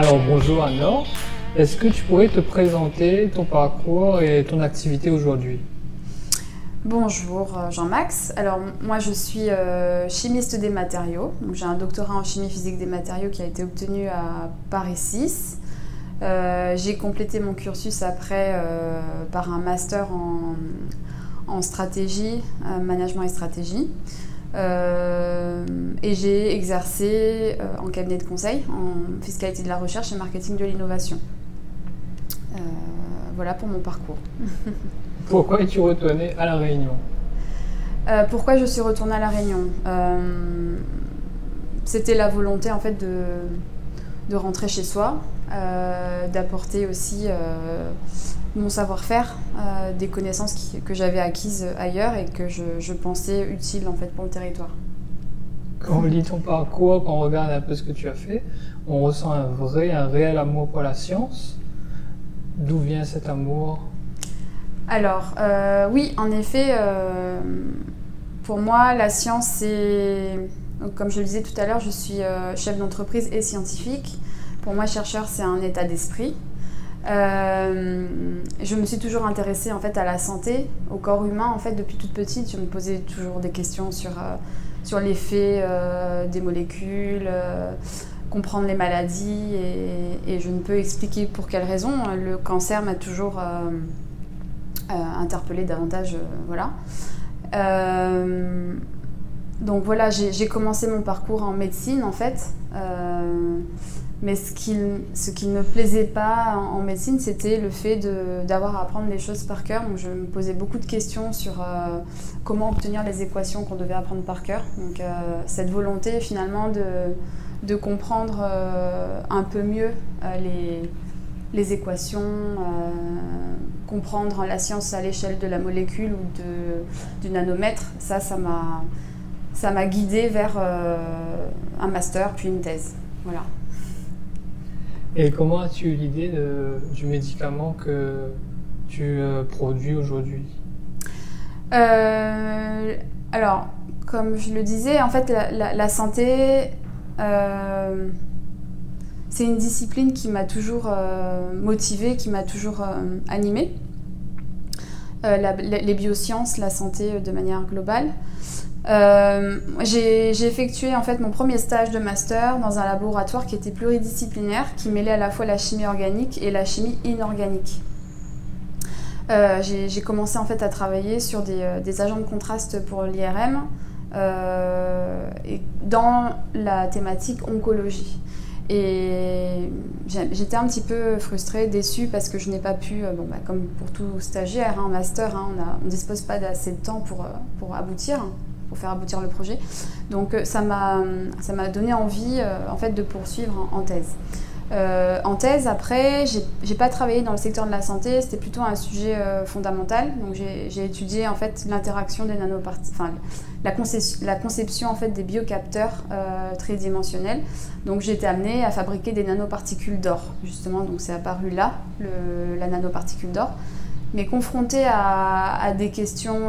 Alors bonjour Anna, est-ce que tu pourrais te présenter ton parcours et ton activité aujourd'hui? Bonjour euh, Jean-Max. Alors moi je suis euh, chimiste des matériaux. J'ai un doctorat en chimie physique des matériaux qui a été obtenu à Paris 6. Euh, j'ai complété mon cursus après par un master en, stratégie, management et stratégie. Et j'ai exercé en cabinet de conseil en fiscalité de la recherche et marketing de l'innovation. voilà pour mon parcours. Pourquoi es-tu retourné à La Réunion? Euh, Pourquoi je suis retournée à La Réunion? Euh, C'était la volonté en fait de, de rentrer chez soi, euh, d'apporter aussi mon savoir-faire, des connaissances que j'avais acquises ailleurs et que je, pensais utiles en fait pour le territoire. Quand on lit ton parcours, quand on regarde un peu ce que tu as fait, on ressent un vrai, un réel amour pour la science. D'où vient cet amour? Alors, euh, oui, en effet, euh, pour moi, la science, c'est. Comme je le disais tout à l'heure, je suis euh, chef d'entreprise et scientifique. Pour moi, chercheur, c'est un état d'esprit. Je me suis toujours intéressée en fait à la santé, au corps humain. En fait, depuis toute petite, je me posais toujours des questions sur, sur l'effet des molécules, comprendre les maladies, et, et, je ne peux expliquer pour quelles raisons. Le cancer m'a toujours euh, interpeller davantage. Euh, voilà. Euh, donc voilà, j'ai commencé mon parcours en médecine en fait. Mais ce qui, ce qui ne me plaisait pas en, médecine, c'était le fait d'avoir à apprendre les choses par cœur. Donc je me posais beaucoup de questions sur comment obtenir les équations qu'on devait apprendre par cœur. Donc cette volonté finalement de, de comprendre un peu mieux les, les équations, euh, comprendre la science à l'échelle de la molécule ou de, du nanomètre, ça, ça m'a, ça m'a guidé vers euh, un master puis une thèse. Voilà. Et comment as-tu eu l'idée du médicament que tu euh, produis aujourd'hui? Alors, comme je le disais, en fait, la, santé c'est une discipline qui m'a toujours euh, motivée, qui m'a toujours euh, animée. Euh, les biosciences, la santé de manière globale. J'ai effectué en fait mon premier stage de master dans un laboratoire qui était pluridisciplinaire, qui mêlait à la fois la chimie organique et la chimie inorganique. j'ai commencé en fait à travailler sur des, des agents de contraste pour l'IRM et dans la thématique oncologie. Et j'étais un petit peu frustrée, déçue parce que je n'ai pas pu, euh, bon, bah, comme pour tout stagiaire, un hein, master, hein, on ne dispose pas d'assez de temps pour, euh, pour aboutir, pour faire aboutir le projet. Donc euh, ça m'a donné envie en fait, de poursuivre en thèse. Euh, en thèse, après, j'ai pas travaillé dans le secteur de la santé, c'était plutôt un sujet euh, fondamental. Donc j'ai étudié en fait l'interaction des nanoparticules, enfin la, la, conception en fait des biocapteurs euh, tridimensionnels. Donc j'ai été amenée à fabriquer des nanoparticules d'or, justement. Donc c'est apparu là, la nanoparticule d'or. Mais confrontée à, des questions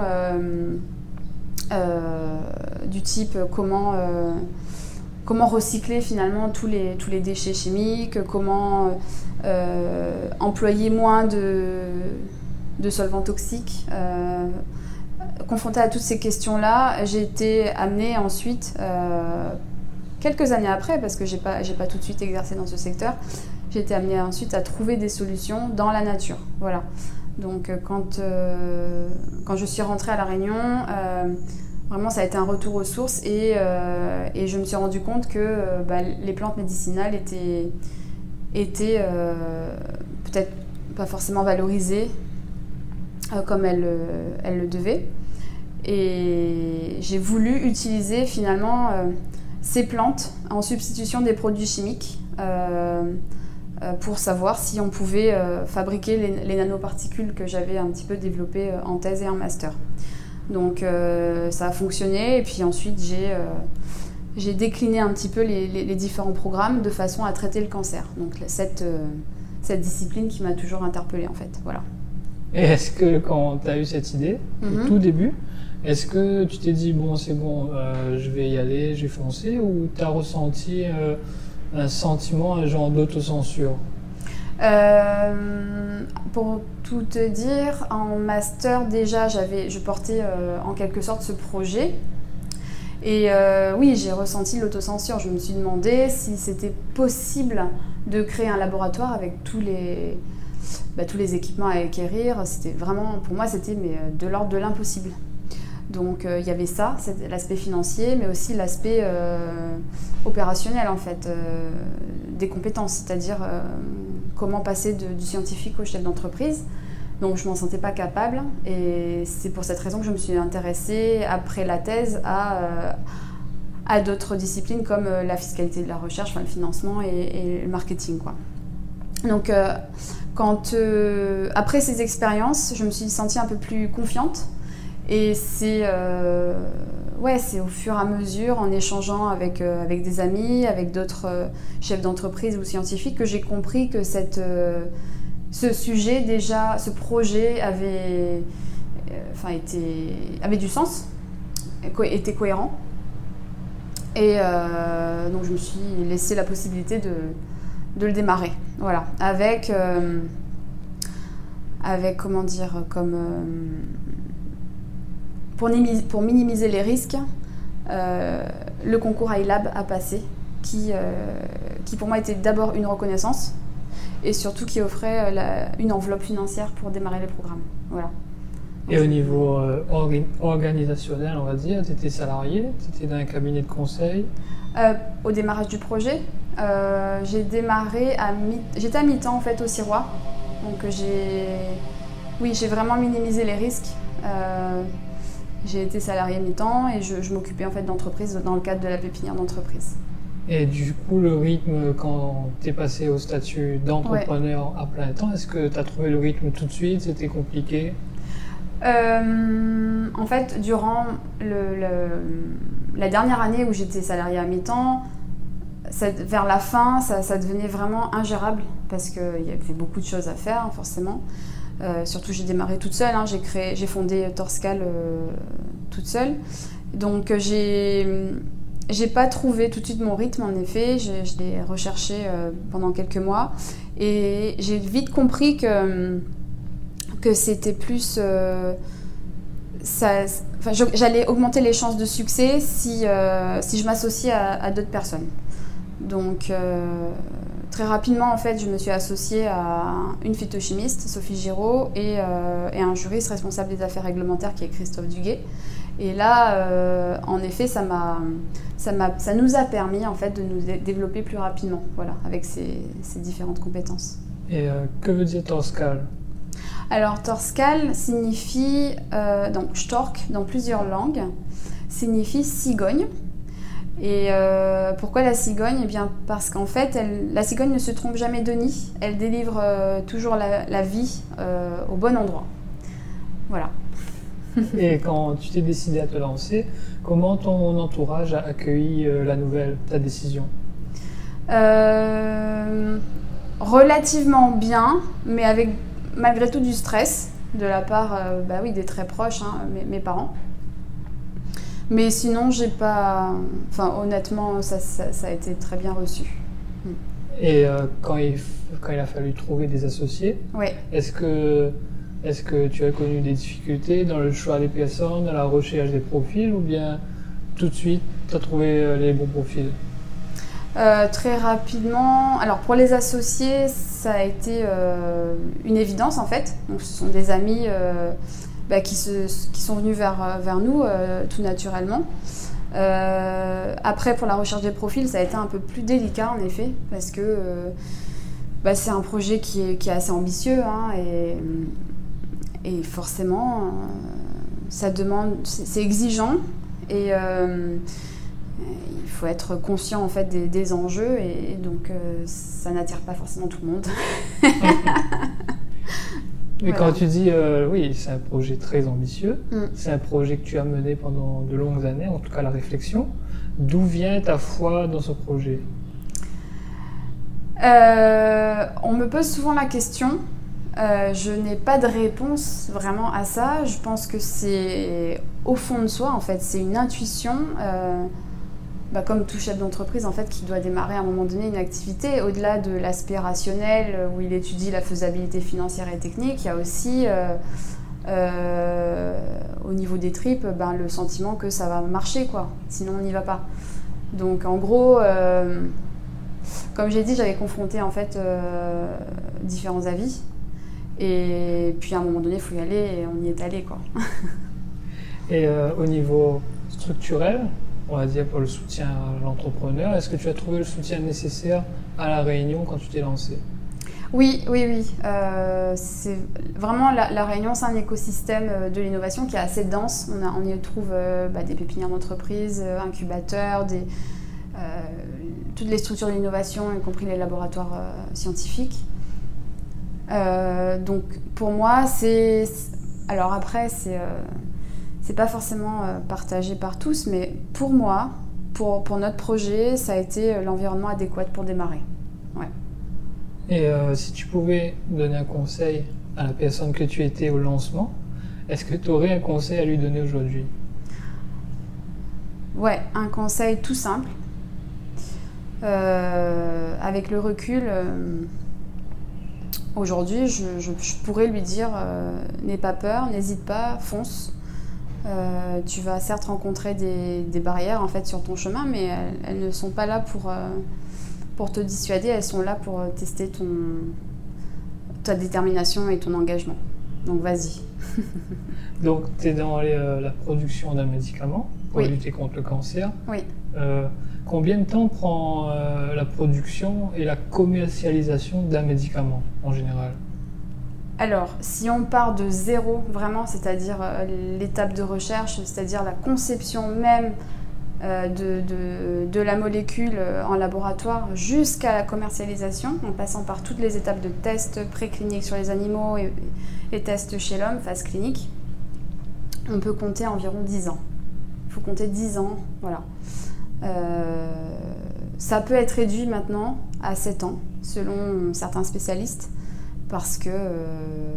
du type comment comment recycler finalement tous les, tous les déchets chimiques, comment euh, employer moins de, de solvants toxiques. Euh, confrontée à toutes ces questions-là, j'ai été amenée ensuite, euh, quelques années après, parce que je n'ai pas tout de suite exercé dans ce secteur, j'ai été amenée ensuite à trouver des solutions dans la nature. Voilà. Donc quand, quand je suis rentrée à La Réunion, Vraiment, ça a été un retour aux sources et, euh, et je me suis rendu compte que euh, bah, les plantes médicinales étaient, étaient euh, peut-être pas forcément valorisées comme elles, elles, le devaient. Et j'ai voulu utiliser finalement ces plantes en substitution des produits chimiques pour savoir si on pouvait fabriquer les, les, nanoparticules que j'avais un petit peu développées en thèse et en master. Donc euh, ça a fonctionné et puis ensuite j'ai euh, décliné un petit peu les, différents programmes de façon à traiter le cancer. Donc cette, euh, cette discipline qui m'a toujours interpellée en fait. Voilà. Et est-ce que quand tu as eu cette idée, au mhm. tout début, est-ce que tu t'es dit, bon, c'est bon, je vais y aller, je vais foncer, ou tu as ressenti un sentiment, un genre d'autocensure euh, pour tout te dire, en master déjà, j'avais, je portais euh, en quelque sorte ce projet. Et euh, oui, j'ai ressenti l'autocensure. Je me suis demandé si c'était possible de créer un laboratoire avec tous les, bah, tous les équipements à acquérir. C'était vraiment, pour moi, c'était mais de l'ordre de l'impossible. Donc il y avait ça, l'aspect financier, mais aussi l'aspect opérationnel en fait, des compétences, c'est-à-dire comment passer du scientifique au chef d'entreprise. Donc je m'en sentais pas capable et c'est pour cette raison que je me suis intéressée après la thèse à, euh, à d'autres disciplines comme euh, la fiscalité de la recherche, enfin, le financement et, le marketing. Quoi. Donc euh, quand, après ces expériences, je me suis sentie un peu plus confiante et c'est ouais, c'est au fur et à mesure, en échangeant avec, euh, avec des amis, avec d'autres euh, chefs d'entreprise ou scientifiques, que j'ai compris que cette, euh, ce sujet, déjà, ce projet avait, avait du sens, était cohérent. Et donc, je me suis laissé la possibilité de, de le démarrer. Voilà. Avec, avec comment dire, comme pour, minimiser les risques, euh, le concours iLab a passé, qui, euh, qui pour moi était d'abord une reconnaissance et surtout qui offrait euh, une enveloppe financière pour démarrer les programmes. Voilà. Et au niveau organisationnel, on va dire, tu étais salarié, tu étais dans un cabinet de conseil Au démarrage du projet, j'ai démarré à mi j'étais à mi-temps en fait au Sirois. Donc j'ai oui, j'ai vraiment minimisé les risques. J'ai été salarié mi-temps et je, m'occupais en fait d'entreprise dans le cadre de la pépinière d'entreprise. Et du coup, le rythme, quand tu es passé au statut d'entrepreneur à plein temps, est-ce que tu as trouvé le rythme tout de suite? C'était compliqué? Euh, En fait, durant la dernière année où j'étais salarié à mi-temps, vers la fin, ça, devenait vraiment ingérable parce qu'il y avait beaucoup de choses à faire, hein, forcément. Euh, surtout, j'ai démarré toute seule. Hein. j'ai créé, j'ai fondé Torscal euh, toute seule. Donc, euh, j'ai j'ai pas trouvé tout de suite mon rythme. En effet, je, l'ai recherché pendant quelques mois et j'ai vite compris que que c'était plus ça, j'allais augmenter les chances de succès si, si je m'associais à, à d'autres personnes. Donc, très rapidement, en fait, je me suis associée à une phytochimiste, Sophie Giraud, et, euh, et un juriste responsable des affaires réglementaires qui est Christophe Duguet. Et là, euh, en effet, ça, nous a permis en fait, de nous développer plus rapidement, voilà, avec ces, ces différentes compétences. Et euh, que veut dire Torscal? Alors, Torscal signifie, donc Stork dans plusieurs langues, signifie cigogne. Et euh, pourquoi la cigogne? Eh bien parce qu'en fait, la cigogne ne se trompe jamais de nid. Elle délivre euh, toujours la, vie euh, au bon endroit. Voilà. Et quand tu t'es décidé à te lancer, comment ton entourage a accueilli la nouvelle, ta décision? Relativement bien, mais avec malgré tout du stress de la part bah oui, des très proches, hein, mes parents. Mais sinon, j'ai pas. Enfin, honnêtement, ça, ça, a été très bien reçu. Mm. Et euh, quand, il, quand il a fallu trouver des associés, est-ce que, est que tu as connu des difficultés dans le choix des personnes, dans la recherche des profils, ou bien tout de suite, tu as trouvé euh, les bons profils? Euh, très rapidement, alors pour les associés, ça a été une évidence en fait. Donc ce sont des amis bah, qui, sont venus vers, euh, nous euh, tout naturellement. Euh, après, pour la recherche des profils, ça a été un peu plus délicat en effet, parce que bah, c'est un projet qui est, assez ambitieux hein, et, forcément, ça demande, c'est exigeant et il faut être conscient en fait des enjeux et, donc ça n'attire pas forcément tout le monde. Mais quand tu dis, euh, oui, c'est un projet très ambitieux, mm. c'est un projet que tu as mené pendant de longues années, en tout cas la réflexion, d'où vient ta foi dans ce projet? Euh, On me pose souvent la question. Euh, je n'ai pas de réponse vraiment à ça. Je pense que c'est au fond de soi, en fait. C'est une intuition. Bah, comme tout chef d'entreprise, en fait, qui doit démarrer à un moment donné une activité, au-delà de l'aspect rationnel euh, où il étudie la faisabilité financière et technique, il y a aussi, euh, euh, au niveau des tripes, ben, le sentiment que ça va marcher, quoi. Sinon, on n'y va pas. Donc, en gros, comme j'ai dit, j'avais confronté en fait différents avis. Et puis, à un moment donné, il faut y aller et on y est allé, quoi. et au niveau structurel, on va dire, pour le soutien à l'entrepreneur. Est-ce que tu as trouvé le soutien nécessaire à la Réunion quand tu t'es lancé? Oui, oui, oui. Euh, c'est vraiment la, Réunion, c'est un écosystème euh, de l'innovation qui est assez dense. On, y trouve euh, bah, des pépinières d'entreprise, incubateurs, toutes les structures de l'innovation, y compris les laboratoires scientifiques. donc pour moi, c'est alors après c'est c'est pas forcément euh, partagé par tous, mais pour moi, pour, pour notre projet, ça a été euh, l'environnement adéquat pour démarrer. Ouais. Et euh, si tu pouvais donner un conseil à la personne que tu étais au lancement, est-ce que tu aurais un conseil à lui donner aujourd'hui? Ouais, un conseil tout simple. avec le recul, aujourd'hui, je, je, pourrais lui dire n'aie pas peur, n'hésite pas, fonce. Euh, tu vas certes rencontrer des, barrières en fait sur ton chemin, mais elles, ne sont pas là pour, euh, pour te dissuader, elles sont là pour euh, tester ton, ta détermination et ton engagement. Donc vas-y. Donc tu es dans la production d'un médicament pour lutter contre le cancer. Oui. combien de temps prend la production et la commercialisation d'un médicament en général? Alors, si on part de zéro, vraiment, c'est-à-dire euh, l'étape de recherche, c'est-à-dire la conception même euh, de, la molécule euh, en laboratoire jusqu'à la commercialisation, en passant par toutes les étapes de tests précliniques sur les animaux et, tests chez l'homme, phase clinique, on peut compter environ 10 ans. Il faut compter 10 ans, voilà. ça peut être réduit maintenant à 7 ans, selon certains spécialistes parce que, euh,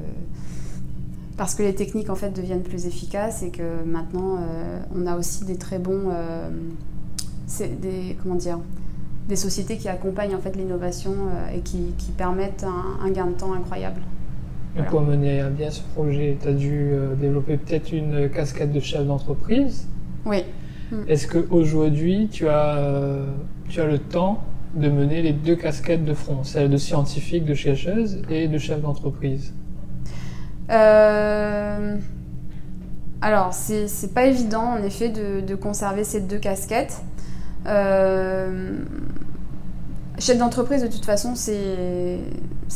parce que les techniques en fait deviennent plus efficaces et que maintenant euh, on a aussi des très bons euh, des, comment dire, des sociétés qui accompagnent en fait l'innovation et qui, qui, permettent un, gain de temps incroyable. pour mener à bien ce projet, tu as dû développer peut-être une casquette de chef d'entreprise. Oui. Est-ce qu'aujourd'hui, tu as, tu as le temps de mener les deux casquettes de front, celle de scientifique, de chercheuse et de chef d'entreprise euh... Alors, c'est pas évident en effet de, conserver ces deux casquettes. Euh... Chef d'entreprise, de toute façon, c'est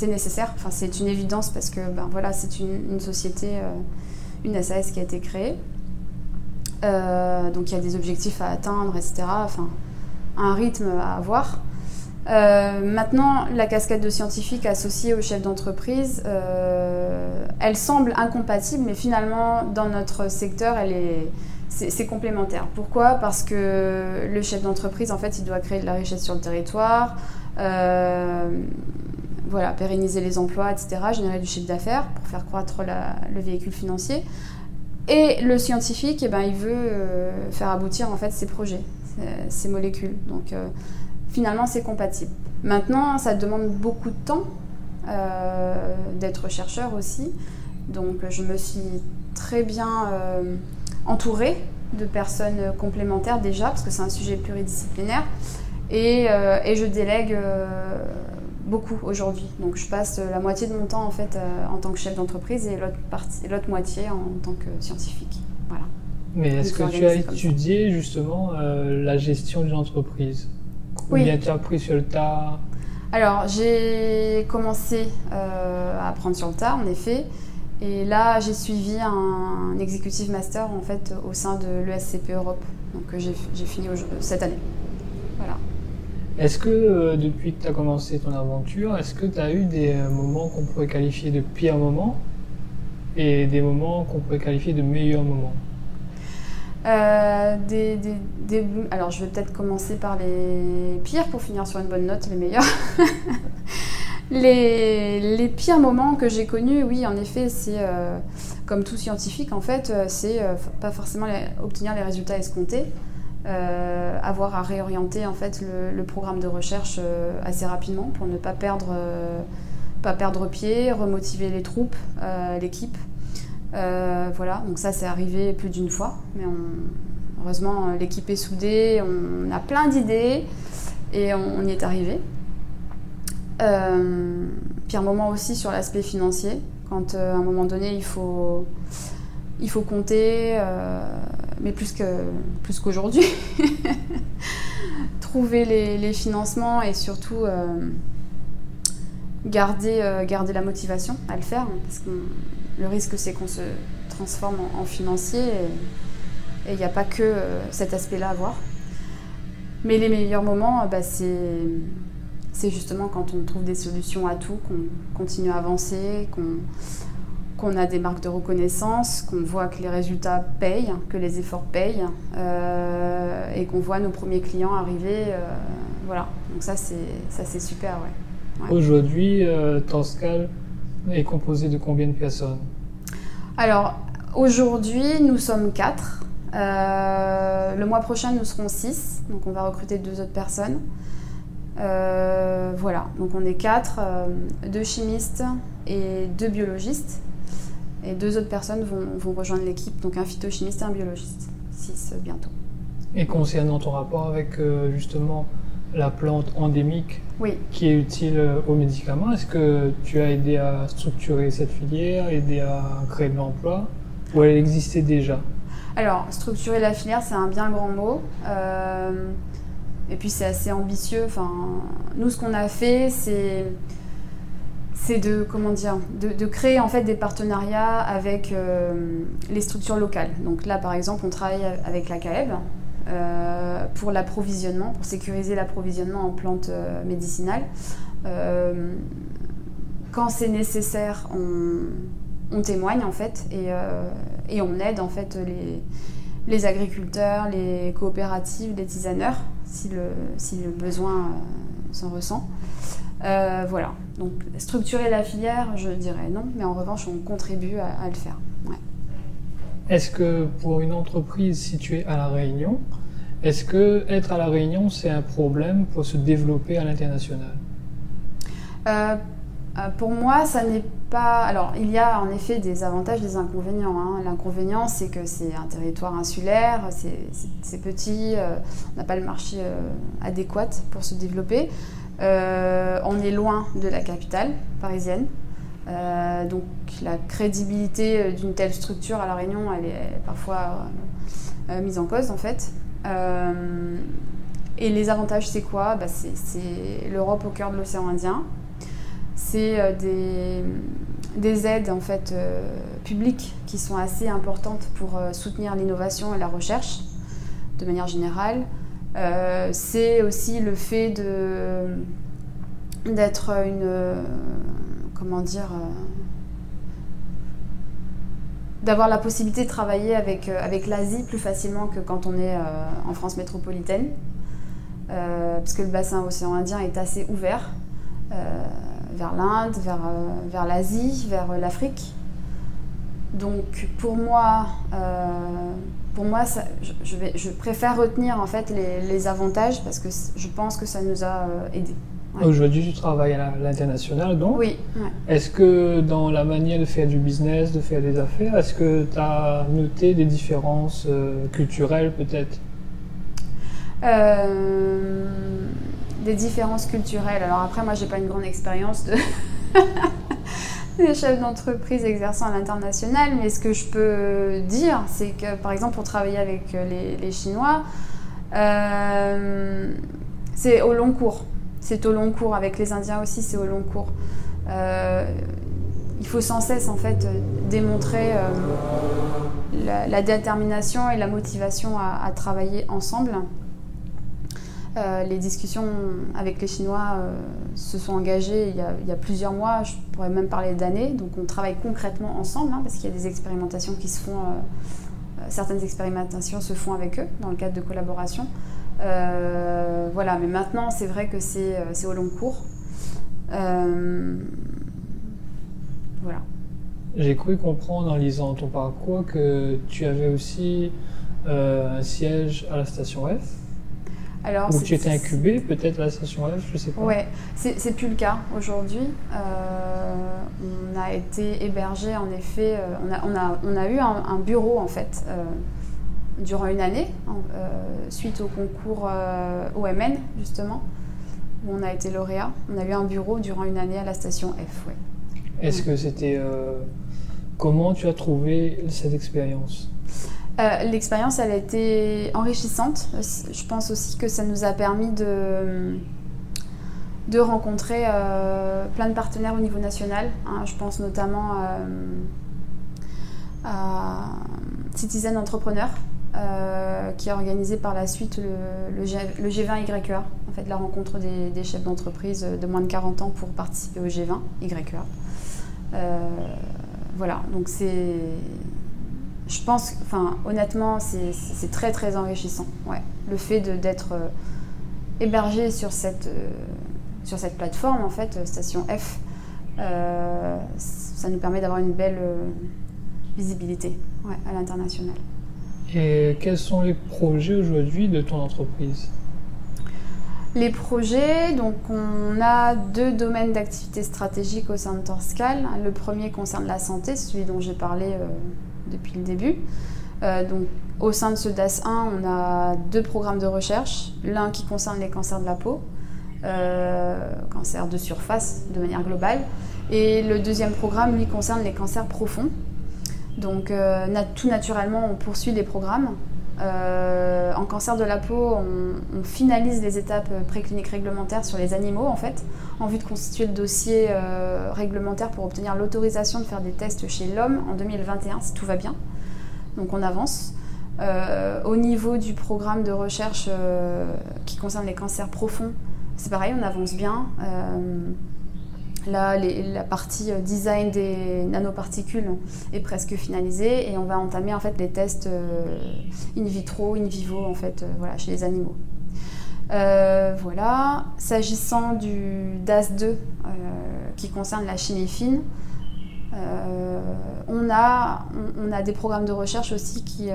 nécessaire. Enfin, c'est une évidence parce que ben, voilà, c'est une, société, euh, une SAS qui a été créée. Euh, donc, il y a des objectifs à atteindre, etc. Enfin, un rythme à avoir. Euh, maintenant, la casquette de scientifique associée au chef d'entreprise, euh, elle semble incompatible, mais finalement, dans notre secteur, elle est, c'est, complémentaire. Pourquoi? Parce que le chef d'entreprise, en fait, il doit créer de la richesse sur le territoire, euh, voilà, pérenniser les emplois, etc., générer du chiffre d'affaires pour faire croître le véhicule financier. Et le scientifique, eh ben, il veut faire aboutir en fait ses projets, ses molécules. Donc finalement c'est compatible. Maintenant, ça demande beaucoup de temps euh, d'être chercheur aussi. Donc je me suis très bien euh, entourée de personnes complémentaires déjà, parce que c'est un sujet pluridisciplinaire. Et, euh, et je délègue beaucoup aujourd'hui. Donc je passe la moitié de mon temps en fait en tant que chef d'entreprise et l'autre moitié en tant que scientifique. Voilà. Mais est-ce que tu as étudié justement la gestion d'une entreprise oui. Tu as appris sur le tas Alors, j'ai commencé euh, à apprendre sur le tas, en effet. Et là, j'ai suivi un, executive master en fait au sein de l'ESCP Europe. Donc, j'ai fini cette année. Voilà. Est-ce que euh, depuis que tu as commencé ton aventure, est-ce que tu as eu des euh, moments qu'on pourrait qualifier de pires moments et des moments qu'on pourrait qualifier de meilleurs moments? Euh, Alors, je vais peut-être commencer par les pires pour finir sur une bonne note, les meilleurs. les, pires moments que j'ai connus, oui, en effet, c'est euh, comme tout scientifique, en fait, euh, c'est pas forcément obtenir les résultats escomptés. avoir à réorienter en fait le, programme de recherche assez rapidement pour ne pas perdre, pas perdre pied, remotiver les troupes, l'équipe. Voilà, donc ça c'est arrivé plus d'une fois, mais heureusement l'équipe est soudée, on a plein d'idées et on, y est arrivé. puis un moment aussi sur l'aspect financier, quand à un moment donné il faut il faut compter, euh, mais plus plus qu'aujourd'hui, trouver les, financements et surtout euh, garder, euh, garder la motivation à le faire, hein, que le risque c'est qu'on se transforme en, financier et il n'y a pas que cet aspect-là à voir. Mais les meilleurs moments, bah, c'est justement quand on trouve des solutions à tout, qu'on continue à avancer, qu'on a des marques de reconnaissance, qu'on voit que les résultats payent, que les efforts payent, euh, et qu'on voit nos premiers clients arriver. Euh, voilà, donc ça c'est super. Aujourd'hui, euh, est composé de combien de personnes? Alors, aujourd'hui, nous sommes quatre. le mois prochain, nous serons six, donc on va recruter deux autres personnes. voilà, donc on est quatre, deux chimistes et deux biologistes. Et deux autres personnes vont, rejoindre l'équipe, donc un phytochimiste et un biologiste, six euh, bientôt. Et concernant ton rapport avec euh, justement la plante endémique qui est utile euh, aux médicaments, est-ce que tu as aidé à structurer cette filière, aidé à créer de l'emploi, ou elle existait déjà? Alors, structurer la filière, c'est un bien grand mot. et puis c'est assez ambitieux. Enfin, nous, ce qu'on a fait, c'est c'est de comment dire de, créer en fait des partenariats avec euh, les structures locales. Donc là par exemple on travaille avec la CAEB euh, pour l'approvisionnement, pour sécuriser l'approvisionnement en plantes euh, médicinales. quand c'est nécessaire, on, témoigne en fait et, on aide en fait les, agriculteurs, les coopératives, les tisaneurs si le besoin s'en ressent. voilà. Donc structurer la filière, je dirais non, mais en revanche, on contribue à, le faire. Est-ce que pour une entreprise située à La Réunion, est-ce que être à La Réunion, c'est un problème pour se développer à l'international? Euh, euh, Pour moi, ça n'est pas... Alors, il y a en effet des avantages, des inconvénients. Hein. L'inconvénient, c'est que c'est un territoire insulaire, c'est petit, euh, on n'a pas le marché adéquat pour se développer. On est loin de la capitale parisienne. Euh, donc la crédibilité d'une telle structure à La Réunion, elle est parfois euh, mise en cause en fait. et les avantages, c'est quoi? Bah, C'est l'Europe au cœur de l'océan Indien. C'est des, des, aides en fait publiques qui sont assez importantes pour soutenir l'innovation et la recherche de manière générale. Euh, c'est aussi le fait d'être une comment dire euh, d'avoir la possibilité de travailler avec, euh, avec l'Asie plus facilement que quand on est en France métropolitaine parce que le bassin océan Indien est assez ouvert vers l'Inde, vers, l'Asie, vers l'Afrique. Donc pour moi, je, préfère retenir en fait les, avantages parce que je pense que ça nous a euh, Aujourd'hui, tu travailles à l'international, donc Oui. Est-ce que dans la manière de faire du business, de faire des affaires, est-ce que tu as noté des différences euh, culturelles peut-être? Euh, Des différences culturelles. Alors après, moi, j'ai pas une grande expérience de. des chefs d'entreprise exerçant à l'international, mais ce que je peux dire, c'est que par exemple pour travailler avec euh, les, Chinois, euh, c'est au long cours. C'est au long cours. Avec les Indiens aussi, c'est au long cours. Euh, il faut sans cesse en fait démontrer la, détermination et la motivation à travailler ensemble. Euh, les discussions avec les Chinois euh, se sont engagées il y, a, plusieurs mois, je pourrais même parler d'années. Donc on travaille concrètement ensemble hein, parce qu'il y a des expérimentations qui se font, euh, certaines expérimentations se font avec eux dans le cadre de collaboration. Voilà, mais maintenant c'est vrai que c'est au long cours. voilà. J'ai cru comprendre en lisant ton parcours que tu avais aussi un siège à la station F alors, Ou tu étais incubé peut-être à la station F, je sais pas. Ouais, c'est plus le cas aujourd'hui. on a été hébergé en effet, on, a, on, a, on, a, eu un, bureau en fait durant une année, suite au concours OMN justement où on a été lauréat. On a eu un bureau durant une année à la station F. Ouais. Est-ce que c'était. Euh, comment tu as trouvé cette expérience? Euh, L'expérience, elle a été enrichissante. Je pense aussi que ça nous a permis de, de rencontrer euh, plein de partenaires au niveau national. Hein. Je pense notamment à Citizen Entrepreneur, euh, qui a organisé par la suite le, le, G, 20 YEA, en fait la rencontre des, chefs d'entreprise de moins de 40 ans pour participer au G20 YEA. Euh, voilà, donc c'est, je pense, enfin honnêtement, c'est très très enrichissant. Ouais. Le fait d'être euh, hébergé sur cette, sur cette plateforme, en fait, Station F, ça nous permet d'avoir une belle visibilité à l'international. Et quels sont les projets aujourd'hui de ton entreprise les projets, donc on a deux domaines d'activité stratégique au sein de Torscal. Le premier concerne la santé, celui dont j'ai parlé euh, depuis le début. Euh, donc, au sein de ce DAS 1, on a deux programmes de recherche. L'un qui concerne les cancers de la peau, euh, cancers de surface de manière globale. Et le deuxième programme, lui, concerne les cancers profonds. Donc euh, tout naturellement, on poursuit les programmes. Euh, en cancer de la peau, on, finalise les étapes précliniques réglementaires sur les animaux, en fait, en vue de constituer le dossier euh, réglementaire pour obtenir l'autorisation de faire des tests chez l'homme en 2021, si tout va bien. Donc on avance. au niveau du programme de recherche qui concerne les cancers profonds, c'est pareil, on avance bien. Là, la partie euh, design des nanoparticules est presque finalisée et on va entamer en fait les tests euh, in vitro, in vivo en fait, euh, voilà, chez les animaux. voilà. S'agissant du DAS2 qui concerne la chimie fine, on, a, on, a, des programmes de recherche aussi qui,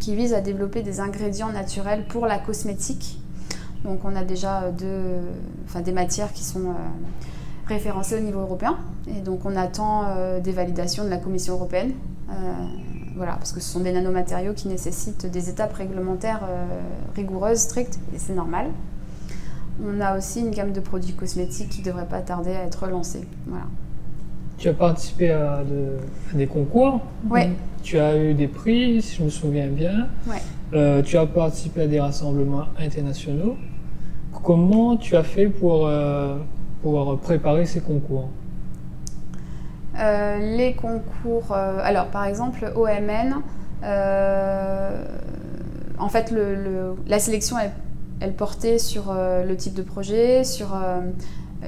qui, visent à développer des ingrédients naturels pour la cosmétique. Donc on a déjà deux, enfin, des matières qui sont référencé au niveau européen. Et donc on attend euh, des validations de la Commission européenne. Euh, voilà, parce que ce sont des nanomatériaux qui nécessitent des étapes réglementaires euh, rigoureuses, strictes, et c'est normal. On a aussi une gamme de produits cosmétiques qui ne devrait pas tarder à être lancée. Voilà. Tu as participé à, des concours. Oui. Tu as eu des prix, si je me souviens bien. Ouais. tu as participé à des rassemblements internationaux. Comment tu as fait pour pour préparer ces concours euh, Les concours, euh, alors par exemple OMN, euh, en fait la sélection elle, portait sur le type de projet, sur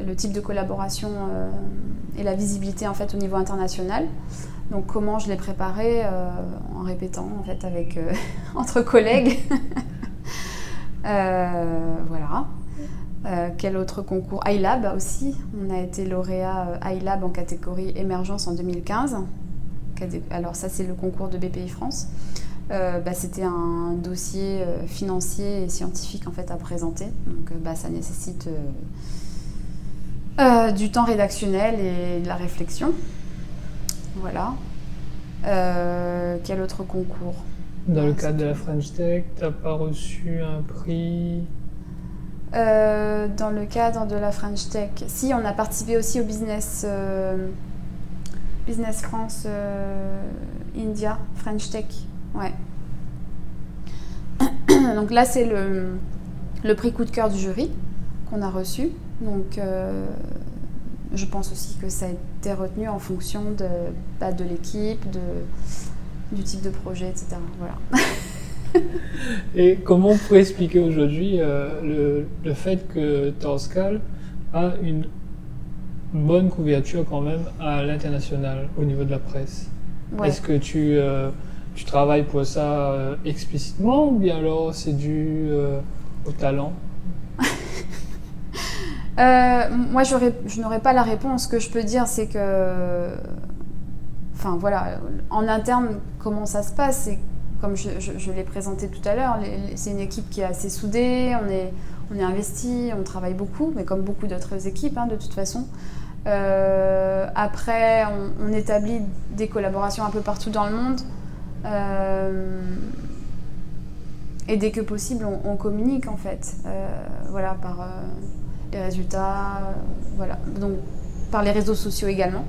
le type de collaboration et la visibilité en fait au niveau international. Donc comment je l'ai préparé en répétant en fait avec entre collègues. voilà. Euh, quel autre concours? iLab aussi. On a été lauréat euh, iLab en catégorie émergence en 2015. Alors ça c'est le concours de BPI France. Euh, bah, c'était un dossier financier et scientifique en fait à présenter. Donc bah, ça nécessite du temps rédactionnel et de la réflexion. Voilà. quel autre concours? Dans le cadre de la French Tech, tu n'as pas reçu un prix? Euh, dans le cadre de la French Tech. Si, on a participé aussi au Business, euh, business France euh, India French Tech. Ouais. Donc là, c'est le, le, prix coup de cœur du jury qu'on a reçu. Donc je pense aussi que ça a été retenu en fonction de, bah, de l'équipe, du type de projet, etc. Voilà. Et comment on pourrait expliquer aujourd'hui euh, le, fait que Torscal a une bonne couverture quand même à l'international au niveau de la presse? Est-ce que tu, euh, tu travailles pour ça euh, explicitement ou bien alors c'est dû au talent? Moi, je n'aurais pas la réponse. Ce que je peux dire, c'est que, enfin voilà, en interne, comment ça se passe, comme je, l'ai présenté tout à l'heure, c'est une équipe qui est assez soudée, on est, on est investi, on travaille beaucoup, mais comme beaucoup d'autres équipes hein, de toute façon. Euh, après, on, établit des collaborations un peu partout dans le monde. Euh, et dès que possible, on, communique en fait, euh, voilà, par les résultats, voilà, donc par les réseaux sociaux également.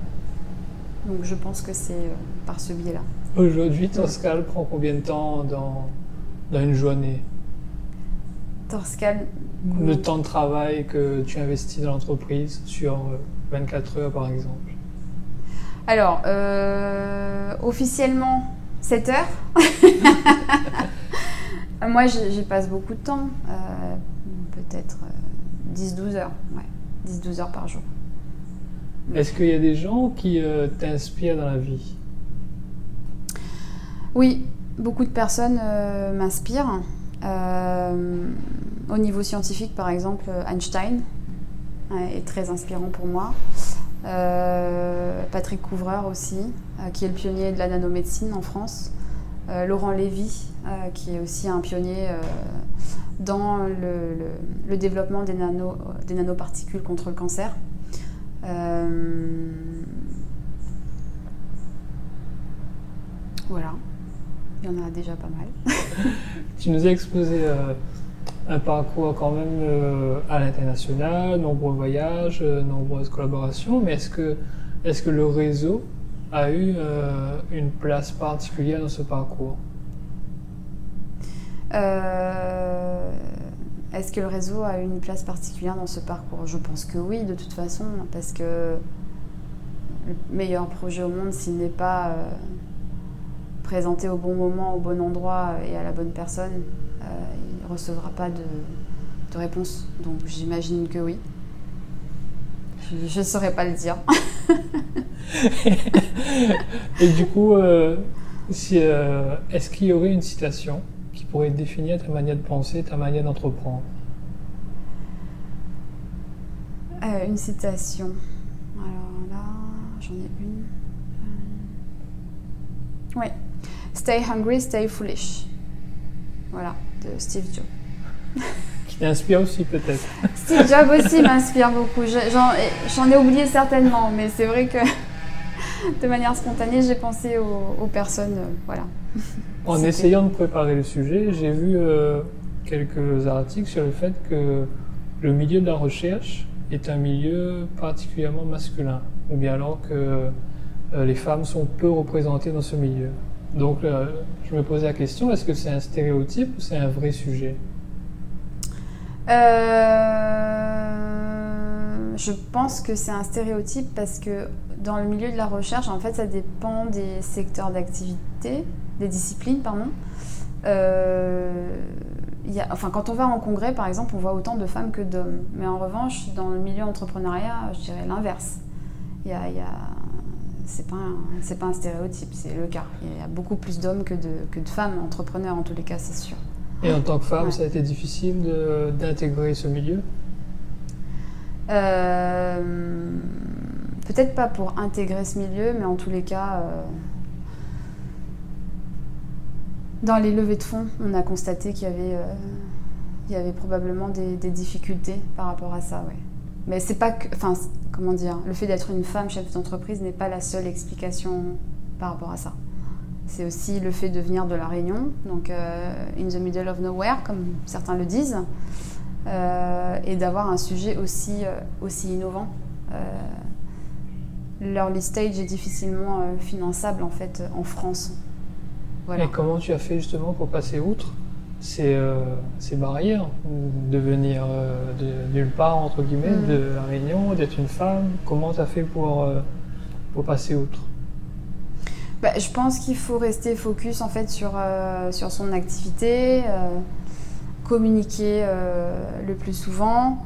Donc je pense que c'est par ce biais-là. Aujourd'hui, Torscal prend combien de temps dans, dans une journée? Torscal Le temps de travail que tu investis dans l'entreprise sur 24 heures par exemple? Alors, euh, officiellement 7 heures. Moi, j'y passe beaucoup de temps, euh, peut-être 10-12 euh, heures, ouais, 10-12 heures par jour. Est-ce qu'il y a des gens qui t'inspirent dans la vie? Oui, beaucoup de personnes m'inspirent. au niveau scientifique, par exemple, Einstein, est très inspirant pour moi. Euh, Patrick Couvreur aussi, euh, qui est le pionnier de la nanomédecine en France. Euh, Laurent Lévy, qui est aussi un pionnier dans le, développement des nanoparticules contre le cancer. voilà, il y en a déjà pas mal. tu nous as exposé un parcours quand même euh, à l'international, nombreux voyages, euh, nombreuses collaborations, mais est-ce que, est que le réseau a eu euh, une place particulière dans ce parcours? Est-ce que le réseau a eu une place particulière dans ce parcours? Je pense que oui, de toute façon, parce que le meilleur projet au monde, s'il n'est pas présenté au bon moment, au bon endroit et à la bonne personne, recevra pas de, réponse. Donc j'imagine que oui. Je ne saurais pas le dire. Et du coup, euh, euh, est-ce qu'il y aurait une citation qui pourrait définir ta manière de penser, ta manière d'entreprendre? Euh, Une citation. Alors là, j'en ai une. Oui. Stay hungry, stay foolish. Voilà de Steve Jobs. Qui t'inspire aussi peut-être. Steve Jobs aussi m'inspire beaucoup. J'en ai oublié certainement, mais c'est vrai que de manière spontanée, j'ai pensé aux, personnes. Euh, voilà. En essayant de préparer le sujet, j'ai vu euh, quelques articles sur le fait que le milieu de la recherche est un milieu particulièrement masculin, ou bien alors que euh, les femmes sont peu représentées dans ce milieu. Donc, euh, je me posais la question, est-ce que c'est un stéréotype ou c'est un vrai sujet? Euh, Je pense que c'est un stéréotype parce que dans le milieu de la recherche, en fait, ça dépend des secteurs d'activité, des disciplines, pardon. Euh, enfin, quand on va en congrès, par exemple, on voit autant de femmes que d'hommes. Mais en revanche, dans le milieu entrepreneuriat, je dirais l'inverse. Il y a c'est pas pas un stéréotype, c'est le cas. Il y a beaucoup plus d'hommes que de, que de femmes entrepreneurs en tous les cas, c'est sûr. Et en tant que femme, ça a été difficile d'intégrer ce milieu? Euh, Peut-être pas pour intégrer ce milieu, mais en tous les cas, euh, dans les levées de fonds, on a constaté qu'il y avait, euh, y avait probablement des, des, difficultés par rapport à ça, ouais. Mais c'est pas enfin, comment dire, le fait d'être une femme chef d'entreprise n'est pas la seule explication par rapport à ça. C'est aussi le fait de venir de la Réunion, donc euh, in the middle of nowhere, comme certains le disent, euh, et d'avoir un sujet aussi, euh, aussi innovant. L'early stage est difficilement finançable en fait en France. Voilà. Et comment tu as fait justement pour passer outre? Ces, euh, ces barrières de venir euh, de nulle part, entre guillemets, mm. de la Réunion, d'être une femme Comment tu as fait pour, euh, pour passer outre? Bah, Je pense qu'il faut rester focus en fait sur, sur son activité, communiquer le plus souvent.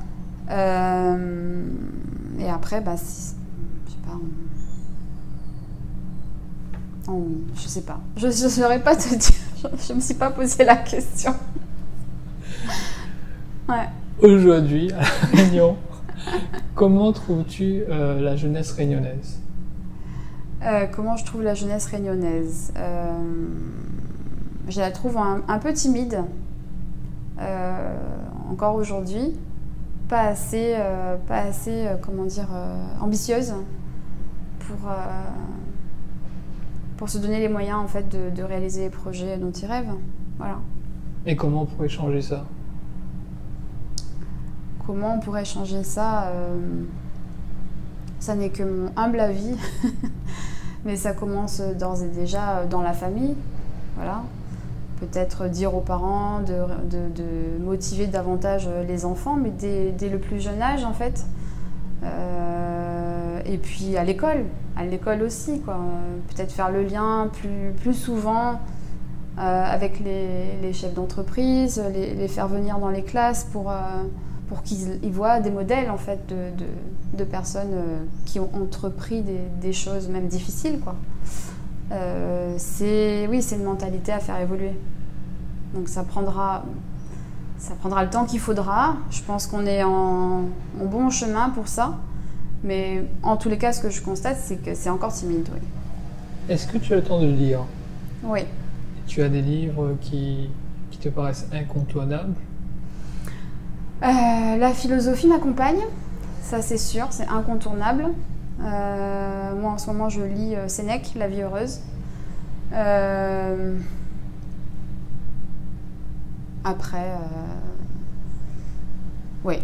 et après, bah, si, je sais pas, je sais pas. Je ne saurais pas te dire. Je ne me suis pas posé la question. Ouais. Aujourd'hui, à Réunion, comment trouves-tu euh, la jeunesse réunionnaise? Euh, Comment je trouve la jeunesse réunionnaise? Euh, je la trouve un, peu timide, encore aujourd'hui, pas assez, pas assez comment dire, ambitieuse pour, pour se donner les moyens en fait, de, de réaliser les projets dont il rêve. Voilà. Et comment on pourrait changer ça? Comment on pourrait changer ça euh, Ça n'est que mon humble avis, mais ça commence d'ores et déjà dans la famille. Voilà. Peut-être dire aux parents de, motiver davantage les enfants, mais dès, le plus jeune âge en fait. Et puis à l'école, à l'école aussi, quoi. Peut-être faire le lien plus, plus souvent euh, avec les, chefs d'entreprise, les, faire venir dans les classes pour, euh, pour qu'ils voient des modèles en fait de, de, personnes euh, qui ont entrepris des, choses même difficiles. Quoi. c'est, oui, c'est une mentalité à faire évoluer. Donc ça prendra, ça prendra le temps qu'il faudra. Je pense qu'on est en, bon chemin pour ça. Mais en tous les cas, ce que je constate, c'est que c'est encore timide. Oui. Est-ce que tu as le temps de lire? Oui. Tu as des livres qui, qui te paraissent incontournables? Euh, La philosophie m'accompagne, ça c'est sûr, c'est incontournable. Euh, moi en ce moment je lis euh, Sénèque, La vie heureuse. Après, oui,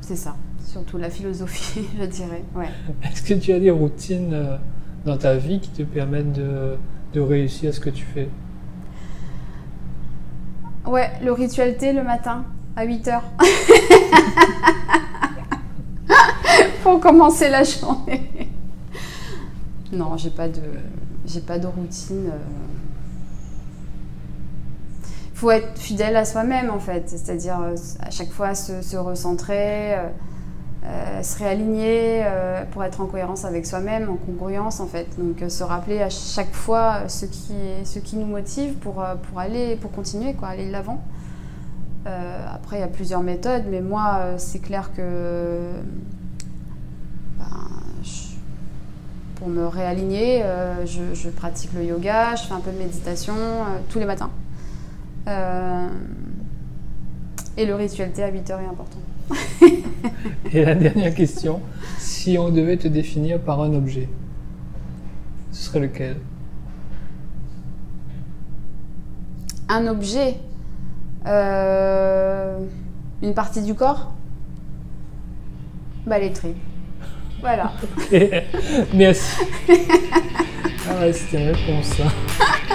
c'est ça. Surtout la philosophie, je dirais. Ouais. Est-ce que tu as des routines dans ta vie qui te permettent de, de réussir ce que tu fais? Ouais, le rituel thé le matin à 8 h Pour commencer la journée. non, j'ai pas de j'ai pas de routine. Il euh. faut être fidèle à soi-même en fait, c'est-à-dire euh, à chaque fois se, recentrer. Euh, se réaligner euh, pour être en cohérence avec soi-même, en congruence en fait. Donc euh, se rappeler à chaque fois ce qui, ce qui nous motive pour, pour aller, pour continuer, quoi, aller de l'avant. après, il y a plusieurs méthodes, mais moi, c'est clair que ben, pour me réaligner, je, je, pratique le yoga, je fais un peu de méditation tous les matins. et le rituel thé à 8 heures est important. Et la dernière question, si on devait te définir par un objet, ce serait lequel? Un objet euh, Une partie du corps? Bah les tripes. Voilà. Merci. ah ouais, c'était une réponse ça.